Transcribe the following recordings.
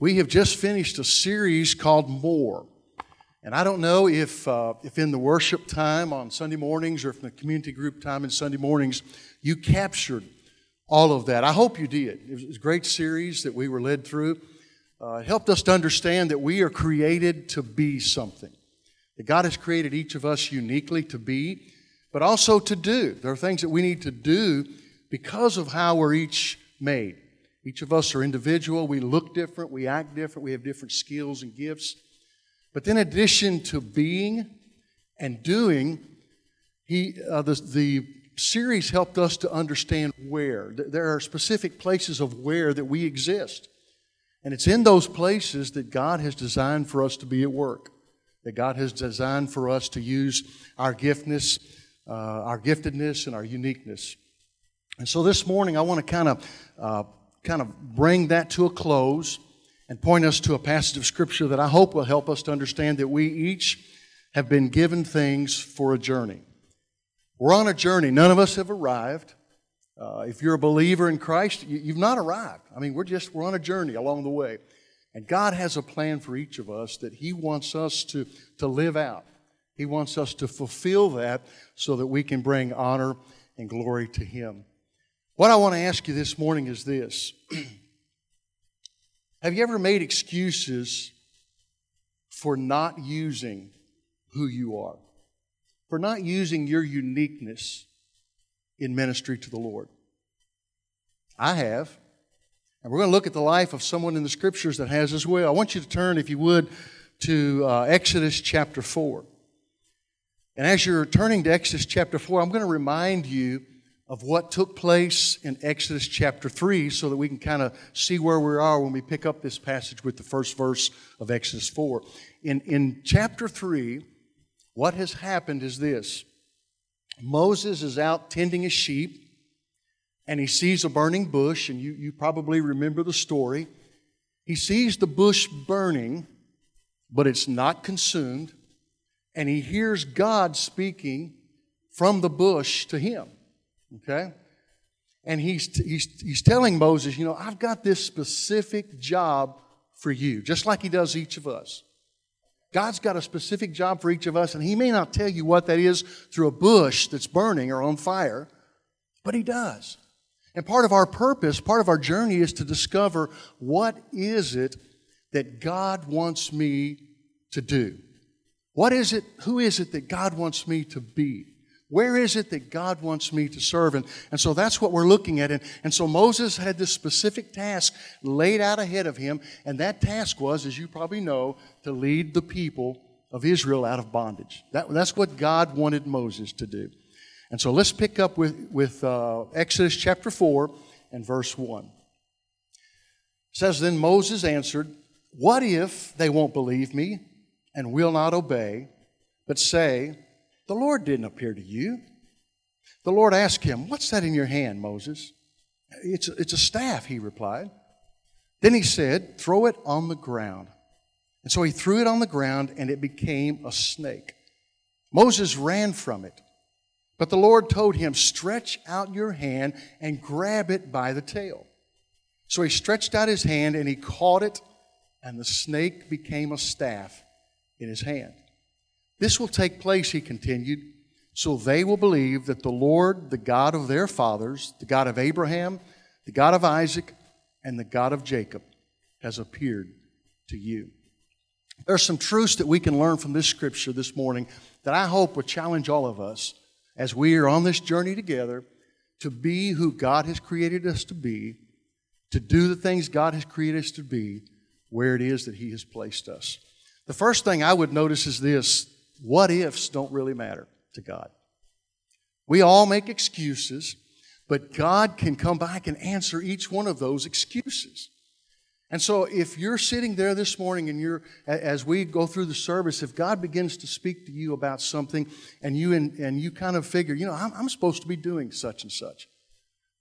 We have just finished a series called More. And I don't know if, uh, if in the worship time on Sunday mornings or if in the community group time in Sunday mornings, you captured all of that. I hope you did. It was a great series that we were led through. Uh, it helped us to understand that we are created to be something. That God has created each of us uniquely to be, but also to do. There are things that we need to do because of how we're each made. Each of us are individual. We look different. We act different. We have different skills and gifts. But in addition to being and doing, he, uh, the, the series helped us to understand where. There are specific places of where that we exist. And it's in those places that God has designed for us to be at work, that God has designed for us to use our giftness, uh, our giftedness, and our uniqueness. And so this morning, I want to kind of uh, kind of bring that to a close and point us to a passage of Scripture that I hope will help us to understand that we each have been given things for a journey. We're on a journey. None of us have arrived. Uh, if you're a believer in Christ, you, you've not arrived. I mean, we're just we're on a journey along the way, and God has a plan for each of us that He wants us to to live out. He wants us to fulfill that so that we can bring honor and glory to Him. What I want to ask you this morning is this Have you ever made excuses for not using who you are? For not using your uniqueness in ministry to the Lord? I have. And we're going to look at the life of someone in the scriptures that has as well. I want you to turn, if you would, to uh, Exodus chapter 4. And as you're turning to Exodus chapter 4, I'm going to remind you of what took place in Exodus chapter 3 so that we can kind of see where we are when we pick up this passage with the first verse of Exodus 4. In, in chapter 3, what has happened is this Moses is out tending his sheep and he sees a burning bush, and you, you probably remember the story. He sees the bush burning, but it's not consumed, and he hears God speaking from the bush to him. Okay? And he's, he's, he's telling Moses, you know, I've got this specific job for you, just like he does each of us. God's got a specific job for each of us, and he may not tell you what that is through a bush that's burning or on fire, but he does. And part of our purpose, part of our journey is to discover what is it that God wants me to do? What is it, who is it that God wants me to be? Where is it that God wants me to serve? And, and so that's what we're looking at. And, and so Moses had this specific task laid out ahead of him, and that task was, as you probably know, to lead the people of Israel out of bondage. That, that's what God wanted Moses to do. And so let's pick up with, with uh, Exodus chapter 4 and verse 1. It says, Then Moses answered, What if they won't believe me and will not obey, but say, the Lord didn't appear to you. The Lord asked him, What's that in your hand, Moses? It's a, it's a staff, he replied. Then he said, Throw it on the ground. And so he threw it on the ground, and it became a snake. Moses ran from it. But the Lord told him, Stretch out your hand and grab it by the tail. So he stretched out his hand and he caught it, and the snake became a staff in his hand. This will take place, he continued, so they will believe that the Lord, the God of their fathers, the God of Abraham, the God of Isaac, and the God of Jacob, has appeared to you. There are some truths that we can learn from this scripture this morning that I hope will challenge all of us as we are on this journey together to be who God has created us to be, to do the things God has created us to be, where it is that He has placed us. The first thing I would notice is this what ifs don't really matter to God. We all make excuses, but God can come back and answer each one of those excuses. And so, if you're sitting there this morning and you're, as we go through the service, if God begins to speak to you about something and you, and you kind of figure, you know, I'm, I'm supposed to be doing such and such,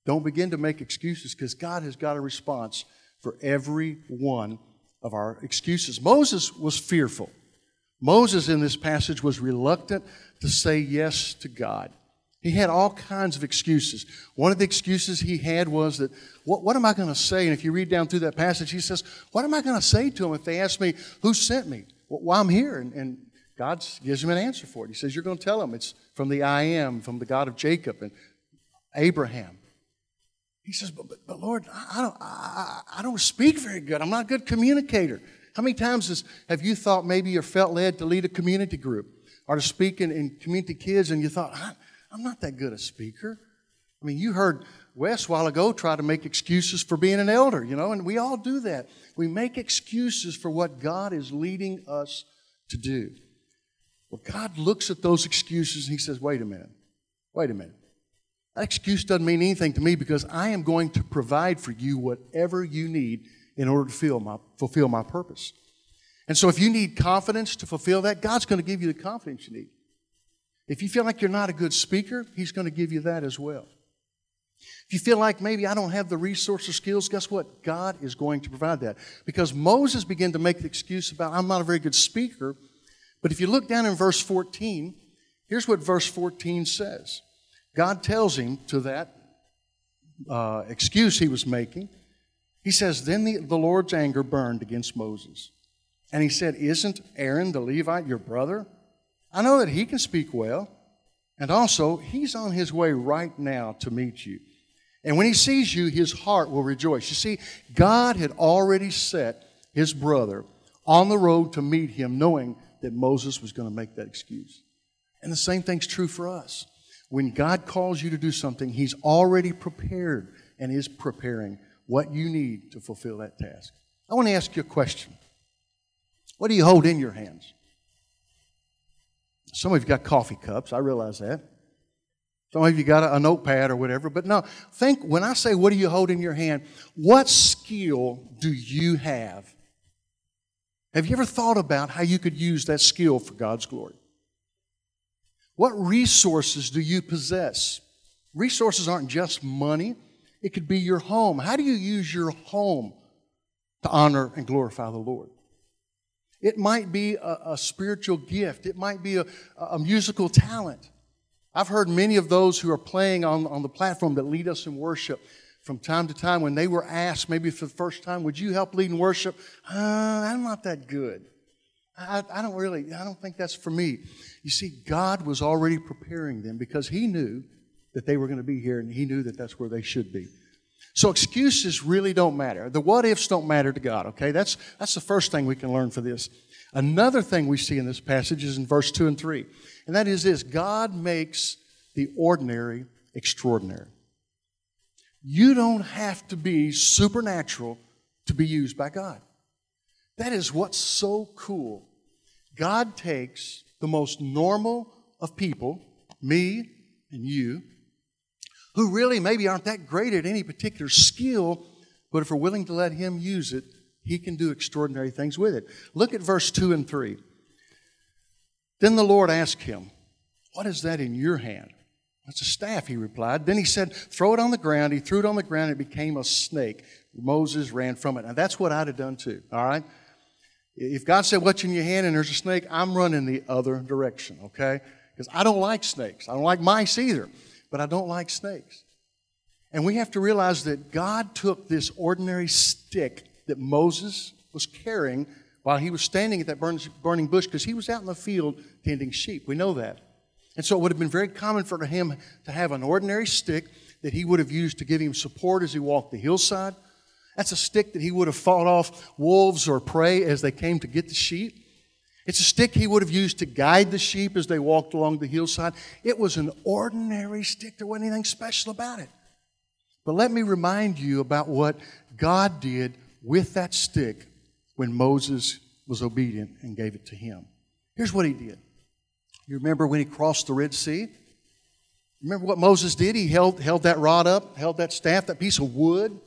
don't begin to make excuses because God has got a response for every one of our excuses. Moses was fearful. Moses in this passage was reluctant to say yes to God. He had all kinds of excuses. One of the excuses he had was that, what, what am I going to say? And if you read down through that passage, he says, What am I going to say to them if they ask me, Who sent me? Why I'm here? And, and God gives him an answer for it. He says, You're going to tell them it's from the I am, from the God of Jacob and Abraham. He says, But, but, but Lord, I don't, I, I don't speak very good. I'm not a good communicator. How many times has, have you thought maybe you felt led to lead a community group or to speak in, in community kids and you thought, I'm not that good a speaker. I mean, you heard Wes a while ago try to make excuses for being an elder, you know, and we all do that. We make excuses for what God is leading us to do. Well, God looks at those excuses and He says, wait a minute, wait a minute. That excuse doesn't mean anything to me because I am going to provide for you whatever you need in order to fulfill my, fulfill my purpose. And so, if you need confidence to fulfill that, God's going to give you the confidence you need. If you feel like you're not a good speaker, He's going to give you that as well. If you feel like maybe I don't have the resources, or skills, guess what? God is going to provide that. Because Moses began to make the excuse about, I'm not a very good speaker. But if you look down in verse 14, here's what verse 14 says God tells him to that uh, excuse he was making, He says, Then the, the Lord's anger burned against Moses. And he said, Isn't Aaron the Levite your brother? I know that he can speak well. And also, he's on his way right now to meet you. And when he sees you, his heart will rejoice. You see, God had already set his brother on the road to meet him, knowing that Moses was going to make that excuse. And the same thing's true for us. When God calls you to do something, he's already prepared and is preparing what you need to fulfill that task. I want to ask you a question. What do you hold in your hands? Some of you got coffee cups. I realize that. Some of you got a, a notepad or whatever. But no, think when I say, what do you hold in your hand? What skill do you have? Have you ever thought about how you could use that skill for God's glory? What resources do you possess? Resources aren't just money, it could be your home. How do you use your home to honor and glorify the Lord? It might be a, a spiritual gift, it might be a, a, musical talent. I've heard many of those who are playing on, on the platform that lead us in worship from time to time when they were asked, maybe for the first time, would you help lead in worship? Uh, I'm not that good. I, I don't really, I don't think that's for me. You see, God was already preparing them because He knew that they were going to be here and He knew that that's where they should be. So excuses really don't matter. The what ifs don't matter to God, okay? That's, that's the first thing we can learn for this. Another thing we see in this passage is in verse 2 and 3, and that is this God makes the ordinary extraordinary. You don't have to be supernatural to be used by God. That is what's so cool. God takes the most normal of people, me and you, who really maybe aren't that great at any particular skill, but if we're willing to let Him use it, He can do extraordinary things with it. Look at verse 2 and 3. Then the Lord asked him, What is that in your hand? That's a staff, he replied. Then he said, Throw it on the ground. He threw it on the ground. It became a snake. Moses ran from it. And that's what I'd have done too, all right? If God said, What's in your hand? and there's a snake, I'm running the other direction, okay? Because I don't like snakes. I don't like mice either but I don't like snakes. And we have to realize that God took this ordinary stick that Moses was carrying while he was standing at that burning bush because he was out in the field tending sheep. We know that. And so it would have been very common for him to have an ordinary stick that he would have used to give him support as he walked the hillside. That's a stick that he would have fought off wolves or prey as they came to get the sheep. It's a stick he would have used to guide the sheep as they walked along the hillside. It was an ordinary stick, there wasn't anything special about it. But let me remind you about what God did with that stick when Moses was obedient and gave it to him. Here's what he did. You remember when he crossed the Red Sea? Remember what Moses did? He held, held that rod up, held that staff, that piece of wood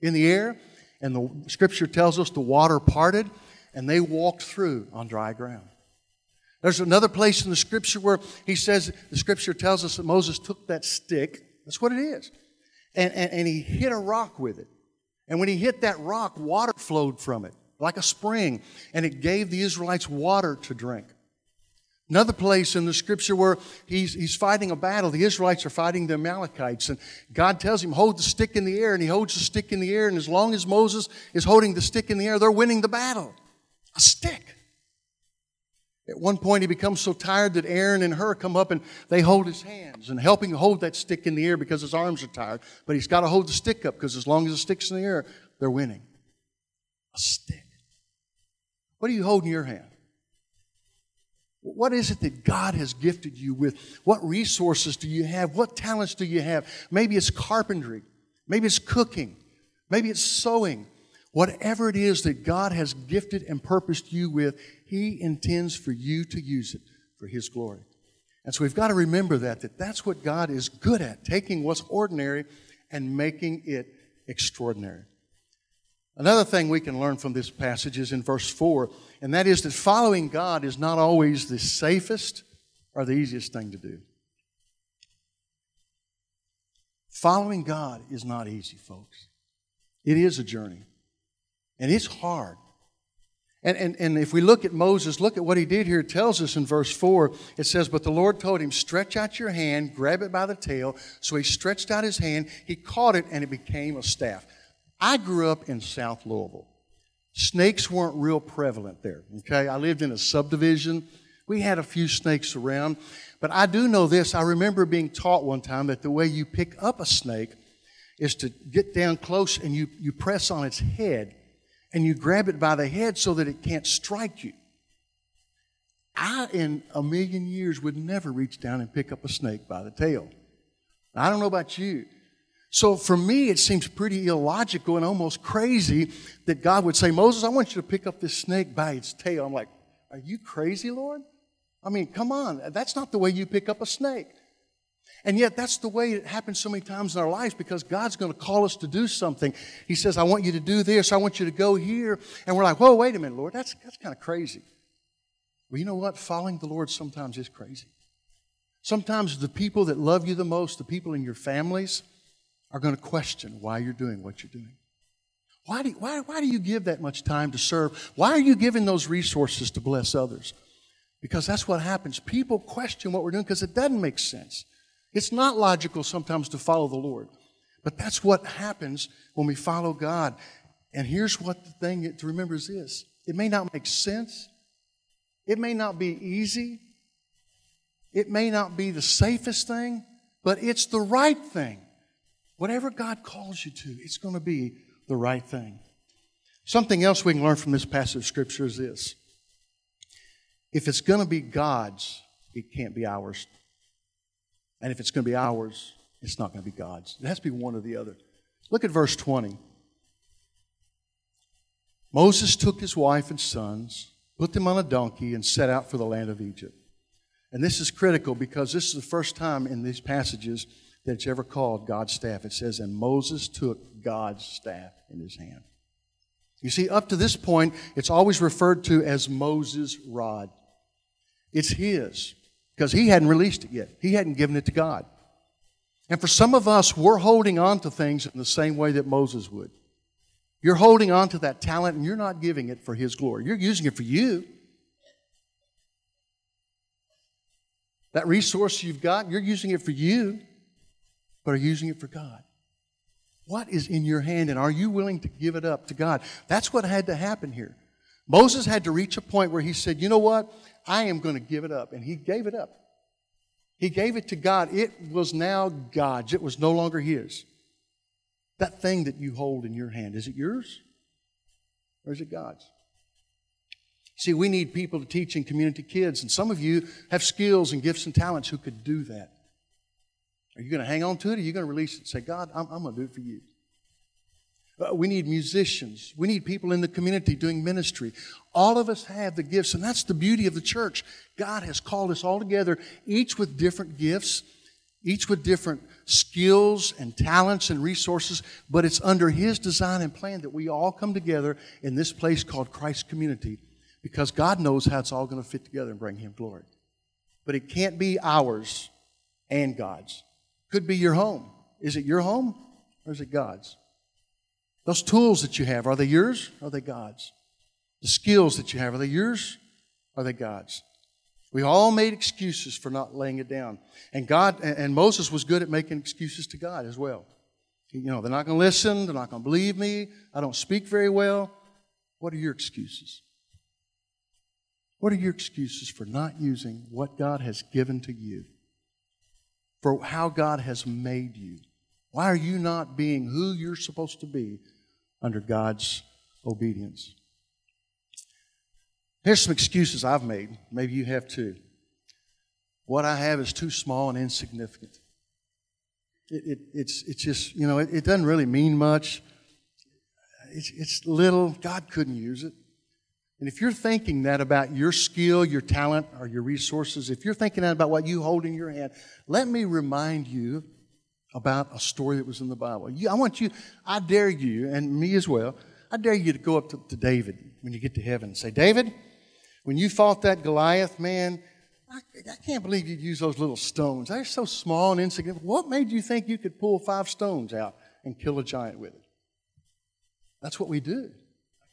in the air, and the scripture tells us the water parted and they walked through on dry ground. There's another place in the scripture where he says, the scripture tells us that Moses took that stick, that's what it is, and, and, and he hit a rock with it. And when he hit that rock, water flowed from it like a spring, and it gave the Israelites water to drink. Another place in the scripture where he's, he's fighting a battle. The Israelites are fighting the Amalekites. And God tells him, hold the stick in the air. And he holds the stick in the air. And as long as Moses is holding the stick in the air, they're winning the battle. A stick. At one point, he becomes so tired that Aaron and Hur come up and they hold his hands and help him hold that stick in the air because his arms are tired. But he's got to hold the stick up because as long as the stick's in the air, they're winning. A stick. What are you holding in your hand? What is it that God has gifted you with? What resources do you have? What talents do you have? Maybe it's carpentry. Maybe it's cooking. Maybe it's sewing. Whatever it is that God has gifted and purposed you with, He intends for you to use it for His glory. And so we've got to remember that, that that's what God is good at, taking what's ordinary and making it extraordinary. Another thing we can learn from this passage is in verse 4, and that is that following God is not always the safest or the easiest thing to do. Following God is not easy, folks. It is a journey, and it's hard. And, and, and if we look at Moses, look at what he did here. It tells us in verse 4, it says, But the Lord told him, Stretch out your hand, grab it by the tail. So he stretched out his hand, he caught it, and it became a staff. I grew up in South Louisville. Snakes weren't real prevalent there, okay? I lived in a subdivision. We had a few snakes around. But I do know this. I remember being taught one time that the way you pick up a snake is to get down close and you, you press on its head and you grab it by the head so that it can't strike you. I, in a million years, would never reach down and pick up a snake by the tail. I don't know about you, so for me, it seems pretty illogical and almost crazy that God would say, Moses, I want you to pick up this snake by its tail. I'm like, are you crazy, Lord? I mean, come on. That's not the way you pick up a snake. And yet, that's the way it happens so many times in our lives because God's going to call us to do something. He says, I want you to do this. I want you to go here. And we're like, whoa, wait a minute, Lord. That's, that's kind of crazy. Well, you know what? Following the Lord sometimes is crazy. Sometimes the people that love you the most, the people in your families, are going to question why you're doing what you're doing. Why do, you, why, why do you give that much time to serve? Why are you giving those resources to bless others? Because that's what happens. People question what we're doing because it doesn't make sense. It's not logical sometimes to follow the Lord. But that's what happens when we follow God. And here's what the thing to remember is this it may not make sense, it may not be easy, it may not be the safest thing, but it's the right thing. Whatever God calls you to, it's going to be the right thing. Something else we can learn from this passage of Scripture is this if it's going to be God's, it can't be ours. And if it's going to be ours, it's not going to be God's. It has to be one or the other. Look at verse 20. Moses took his wife and sons, put them on a donkey, and set out for the land of Egypt. And this is critical because this is the first time in these passages that it's ever called God's staff. It says, and Moses took God's staff in his hand. You see, up to this point, it's always referred to as Moses' rod. It's his, because he hadn't released it yet. He hadn't given it to God. And for some of us, we're holding on to things in the same way that Moses would. You're holding on to that talent and you're not giving it for his glory. You're using it for you. That resource you've got, you're using it for you but are using it for God. What is in your hand, and are you willing to give it up to God? That's what had to happen here. Moses had to reach a point where he said, You know what? I am going to give it up. And he gave it up. He gave it to God. It was now God's, it was no longer his. That thing that you hold in your hand, is it yours or is it God's? See, we need people to teach in community kids, and some of you have skills and gifts and talents who could do that. Are you going to hang on to it or are you going to release it and say, God, I'm, I'm going to do it for you? Uh, we need musicians. We need people in the community doing ministry. All of us have the gifts, and that's the beauty of the church. God has called us all together, each with different gifts, each with different skills and talents and resources, but it's under His design and plan that we all come together in this place called Christ Community because God knows how it's all going to fit together and bring Him glory. But it can't be ours and God's. Could be your home. Is it your home or is it God's? Those tools that you have, are they yours or are they God's? The skills that you have, are they yours or are they God's? We all made excuses for not laying it down. And God and Moses was good at making excuses to God as well. You know, they're not going to listen, they're not going to believe me, I don't speak very well. What are your excuses? What are your excuses for not using what God has given to you? For how God has made you? Why are you not being who you're supposed to be under God's obedience? Here's some excuses I've made. Maybe you have too. What I have is too small and insignificant. It, it, it's, it's just, you know, it, it doesn't really mean much. It's, it's little. God couldn't use it. And if you're thinking that about your skill, your talent, or your resources, if you're thinking that about what you hold in your hand, let me remind you about a story that was in the Bible. You, I want you, I dare you, and me as well, I dare you to go up to, to David when you get to heaven and say, David, when you fought that Goliath, man, I, I can't believe you'd use those little stones. They're so small and insignificant. What made you think you could pull five stones out and kill a giant with it? That's what we do.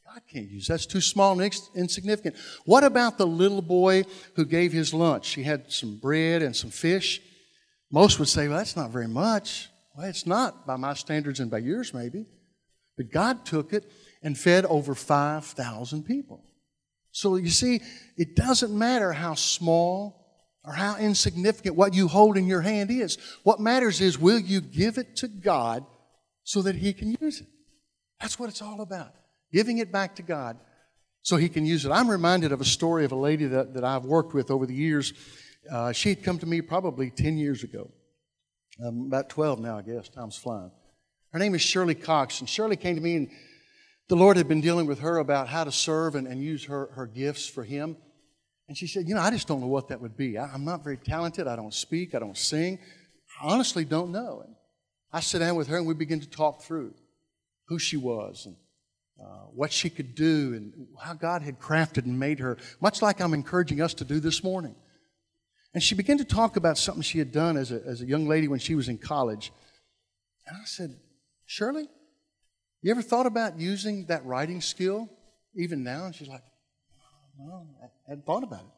God can't use that's too small and insignificant. What about the little boy who gave his lunch? He had some bread and some fish. Most would say, well, that's not very much. Well, it's not by my standards and by yours, maybe. But God took it and fed over 5,000 people. So you see, it doesn't matter how small or how insignificant what you hold in your hand is. What matters is will you give it to God so that He can use it? That's what it's all about. Giving it back to God so He can use it. I'm reminded of a story of a lady that, that I've worked with over the years. Uh, she had come to me probably 10 years ago. Um, about 12 now, I guess. Time's flying. Her name is Shirley Cox. And Shirley came to me and the Lord had been dealing with her about how to serve and, and use her, her gifts for Him. And she said, You know, I just don't know what that would be. I, am not very talented. I don't speak. I don't sing. I honestly don't know. And I sat down with her and we began to talk through who she was and uh, what she could do and how God had crafted and made her, much like I'm encouraging us to do this morning. And she began to talk about something she had done as a, as a young lady when she was in college. And I said, Shirley, you ever thought about using that writing skill even now? And she's like, No, I hadn't thought about it.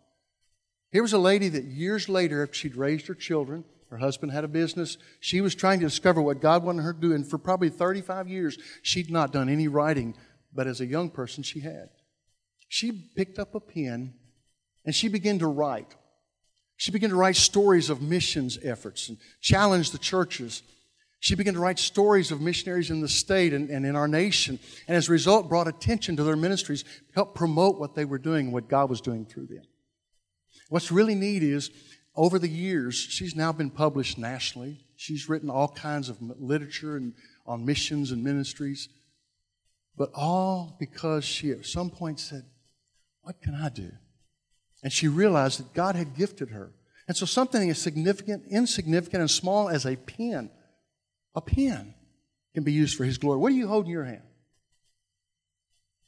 Here was a lady that years later, after she'd raised her children, her husband had a business, she was trying to discover what God wanted her to do. And for probably 35 years, she'd not done any writing, but as a young person, she had. She picked up a pen and she began to write. She began to write stories of missions efforts and challenge the churches she began to write stories of missionaries in the state and, and in our nation, and as a result, brought attention to their ministries, helped promote what they were doing what God was doing through them. What's really neat is, over the years, she's now been published nationally. She's written all kinds of literature and, on missions and ministries, but all because she at some point said, What can I do? And she realized that God had gifted her. And so something as significant, insignificant, and small as a pen a pen can be used for His glory. What do you hold in your hand?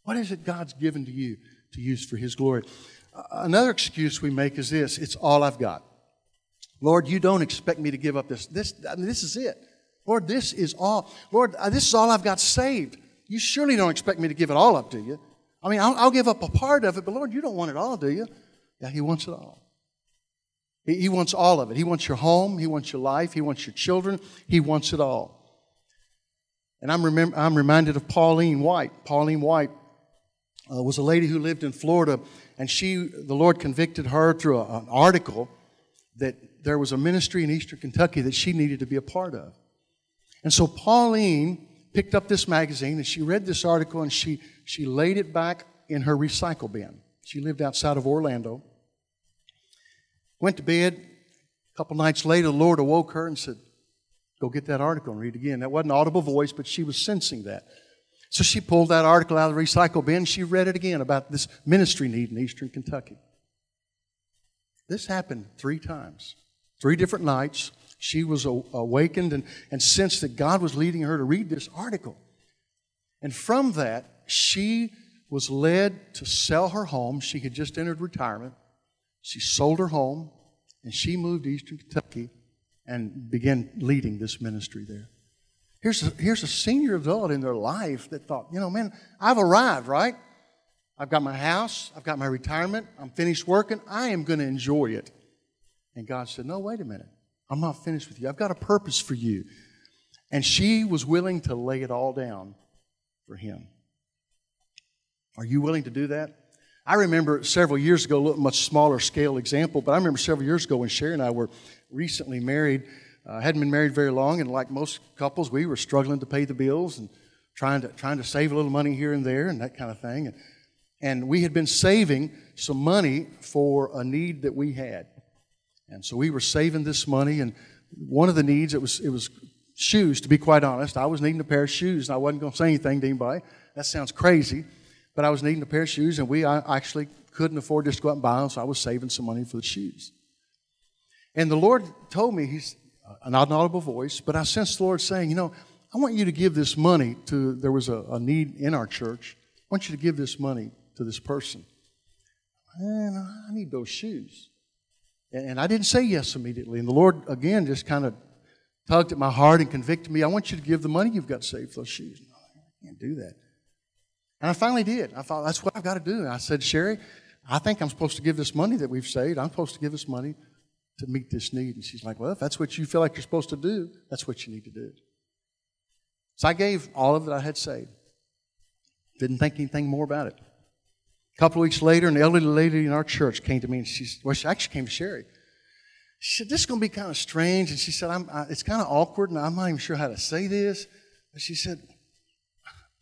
What is it God's given to you to use for His glory? Another excuse we make is this it's all I've got. Lord, you don't expect me to give up this. This, I mean, this is it. Lord, this is all. Lord, uh, this is all I've got saved. You surely don't expect me to give it all up, do you? I mean, I'll, I'll give up a part of it, but Lord, you don't want it all, do you? Yeah, He wants it all. He wants all of it. He wants your home. He wants your life. He wants your children. He wants it all. And I'm, remember, I'm reminded of Pauline White. Pauline White uh, was a lady who lived in Florida, and she, the Lord convicted her through a, an article that there was a ministry in Eastern Kentucky that she needed to be a part of. And so Pauline picked up this magazine and she read this article and she, she laid it back in her recycle bin. She lived outside of Orlando. Went to bed. A couple nights later, the Lord awoke her and said, Go get that article and read it again. That wasn't an audible voice, but she was sensing that. So she pulled that article out of the recycle bin. She read it again about this ministry need in eastern Kentucky. This happened three times, three different nights. She was awakened and, and sensed that God was leading her to read this article. And from that, she was led to sell her home. She had just entered retirement. She sold her home and she moved to Eastern Kentucky and began leading this ministry there. Here's a, here's a senior adult in their life that thought, you know, man, I've arrived, right? I've got my house. I've got my retirement. I'm finished working. I am going to enjoy it. And God said, No, wait a minute. I'm not finished with you. I've got a purpose for you. And she was willing to lay it all down for Him. Are you willing to do that? I remember several years ago, a little much smaller scale example, but I remember several years ago when Sherry and I were recently married. Uh, hadn't been married very long, and like most couples, we were struggling to pay the bills and trying to trying to save a little money here and there and that kind of thing. And, and we had been saving some money for a need that we had, and so we were saving this money. And one of the needs it was it was shoes. To be quite honest, I was needing a pair of shoes, and I wasn't going to say anything to anybody. That sounds crazy, but I was needing a pair of shoes, and we actually couldn't afford just to go out and buy them, so I was saving some money for the shoes. And the Lord told me, He's an audible voice, but I sensed the Lord saying, You know, I want you to give this money to, there was a, a need in our church. I want you to give this money to this person. I need those shoes. And, and I didn't say yes immediately. And the Lord, again, just kind of tugged at my heart and convicted me. I want you to give the money you've got saved for those shoes. No, I can't do that. And I finally did. I thought, that's what I've got to do. I said, Sherry, I think I'm supposed to give this money that we've saved, I'm supposed to give this money to meet this need. And she's like, well, if that's what you feel like you're supposed to do, that's what you need to do. So I gave all of it I had saved. Didn't think anything more about it. A couple of weeks later, an elderly lady in our church came to me and she, well, she actually came to Sherry. She said, This is going to be kind of strange. And she said, I, It's kind of awkward and I'm not even sure how to say this. But she said,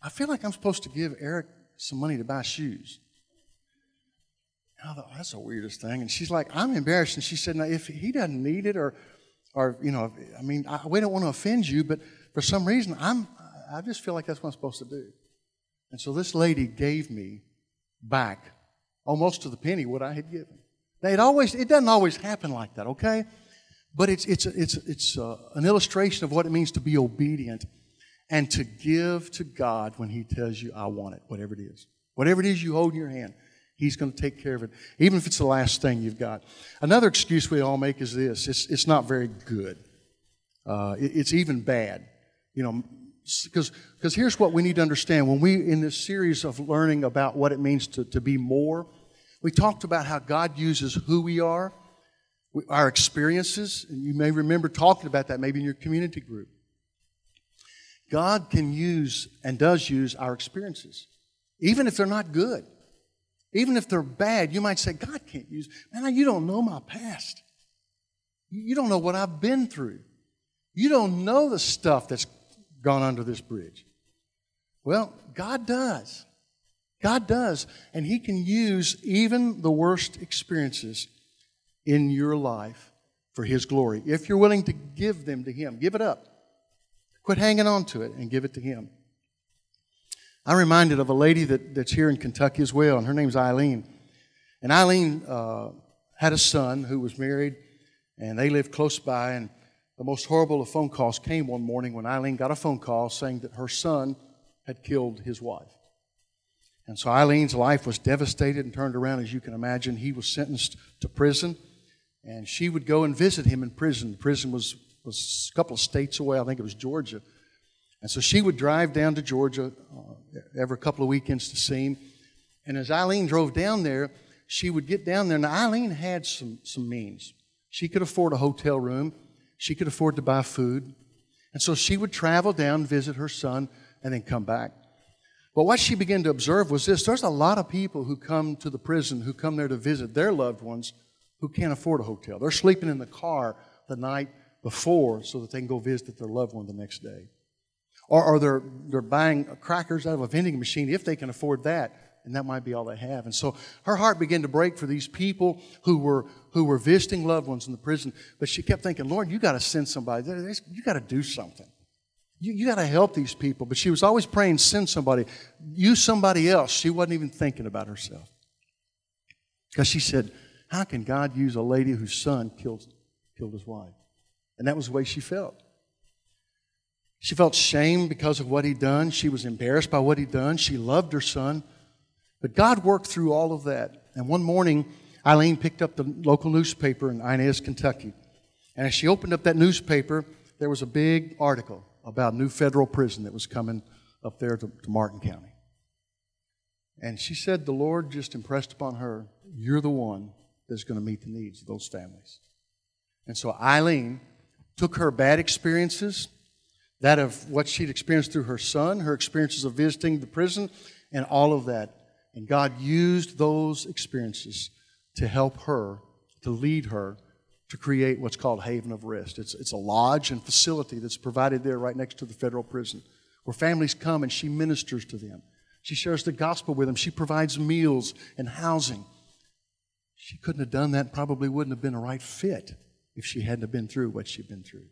I feel like I'm supposed to give Eric some money to buy shoes. And I thought, that's the weirdest thing. And she's like, I'm embarrassed. And she said, now, if he doesn't need it, or, or you know, I mean, I, we don't want to offend you, but for some reason, I'm, I just feel like that's what I'm supposed to do. And so this lady gave me back almost to the penny what I had given. Now, it always, it doesn't always happen like that, okay? But it's, it's, it's, it's uh, an illustration of what it means to be obedient and to give to God when He tells you, I want it, whatever it is. Whatever it is you hold in your hand. He's going to take care of it, even if it's the last thing you've got. Another excuse we all make is this it's, it's not very good, uh, it, it's even bad. You know, because here's what we need to understand. When we, in this series of learning about what it means to, to be more, we talked about how God uses who we are, our experiences, and you may remember talking about that maybe in your community group. God can use and does use our experiences, even if they're not good. Even if they're bad, you might say, God can't use, man, you don't know my past. You don't know what I've been through. You don't know the stuff that's gone under this bridge. Well, God does. God does. And He can use even the worst experiences in your life for His glory. If you're willing to give them to Him, give it up. Quit hanging on to it and give it to Him. I'm reminded of a lady that, that's here in Kentucky as well, and her name's Eileen. And Eileen uh, had a son who was married, and they lived close by. And the most horrible of phone calls came one morning when Eileen got a phone call saying that her son had killed his wife. And so Eileen's life was devastated and turned around, as you can imagine. He was sentenced to prison, and she would go and visit him in prison. The prison was, was a couple of states away, I think it was Georgia. And so she would drive down to Georgia uh, every couple of weekends to see him. And as Eileen drove down there, she would get down there. Now, Eileen had some, some means. She could afford a hotel room, she could afford to buy food. And so she would travel down, visit her son, and then come back. But what she began to observe was this there's a lot of people who come to the prison, who come there to visit their loved ones, who can't afford a hotel. They're sleeping in the car the night before so that they can go visit their loved one the next day. Or, or they're, they're buying crackers out of a vending machine if they can afford that, and that might be all they have. And so her heart began to break for these people who were, who were visiting loved ones in the prison. But she kept thinking, Lord, you got to send somebody. You got to do something. You, you got to help these people. But she was always praying, send somebody. Use somebody else. She wasn't even thinking about herself. Because she said, How can God use a lady whose son killed, killed his wife? And that was the way she felt. She felt shame because of what he'd done. She was embarrassed by what he'd done. She loved her son. But God worked through all of that. And one morning, Eileen picked up the local newspaper in Inez, Kentucky. And as she opened up that newspaper, there was a big article about a new federal prison that was coming up there to, to Martin County. And she said the Lord just impressed upon her, You're the one that's going to meet the needs of those families. And so Eileen took her bad experiences, that of what she'd experienced through her son, her experiences of visiting the prison, and all of that. And God used those experiences to help her, to lead her to create what's called Haven of Rest. It's, it's a lodge and facility that's provided there right next to the federal prison where families come and she ministers to them. She shares the gospel with them. She provides meals and housing. She couldn't have done that, probably wouldn't have been a right fit if she hadn't have been through what she'd been through.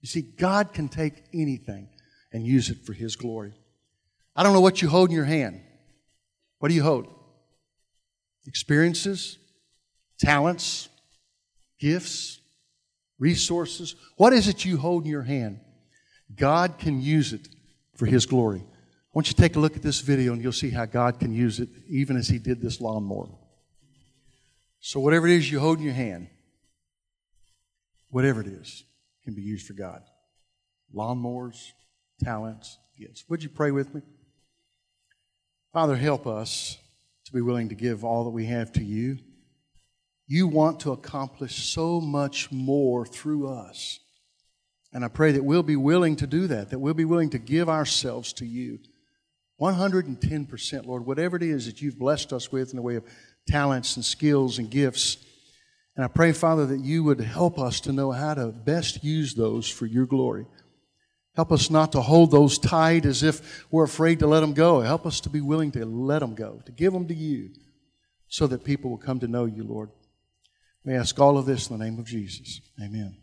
You see, God can take anything and use it for His glory. I don't know what you hold in your hand. What do you hold? Experiences, talents, gifts, resources. What is it you hold in your hand? God can use it for His glory. I want you to take a look at this video and you'll see how God can use it, even as He did this lawnmower. So, whatever it is you hold in your hand, whatever it is, can be used for God. Lawnmowers, talents, gifts. Would you pray with me? Father, help us to be willing to give all that we have to you. You want to accomplish so much more through us. And I pray that we'll be willing to do that, that we'll be willing to give ourselves to you. 110%, Lord, whatever it is that you've blessed us with in the way of talents and skills and gifts. And I pray, Father, that you would help us to know how to best use those for your glory. Help us not to hold those tight as if we're afraid to let them go. Help us to be willing to let them go, to give them to you, so that people will come to know you, Lord. We ask all of this in the name of Jesus. Amen.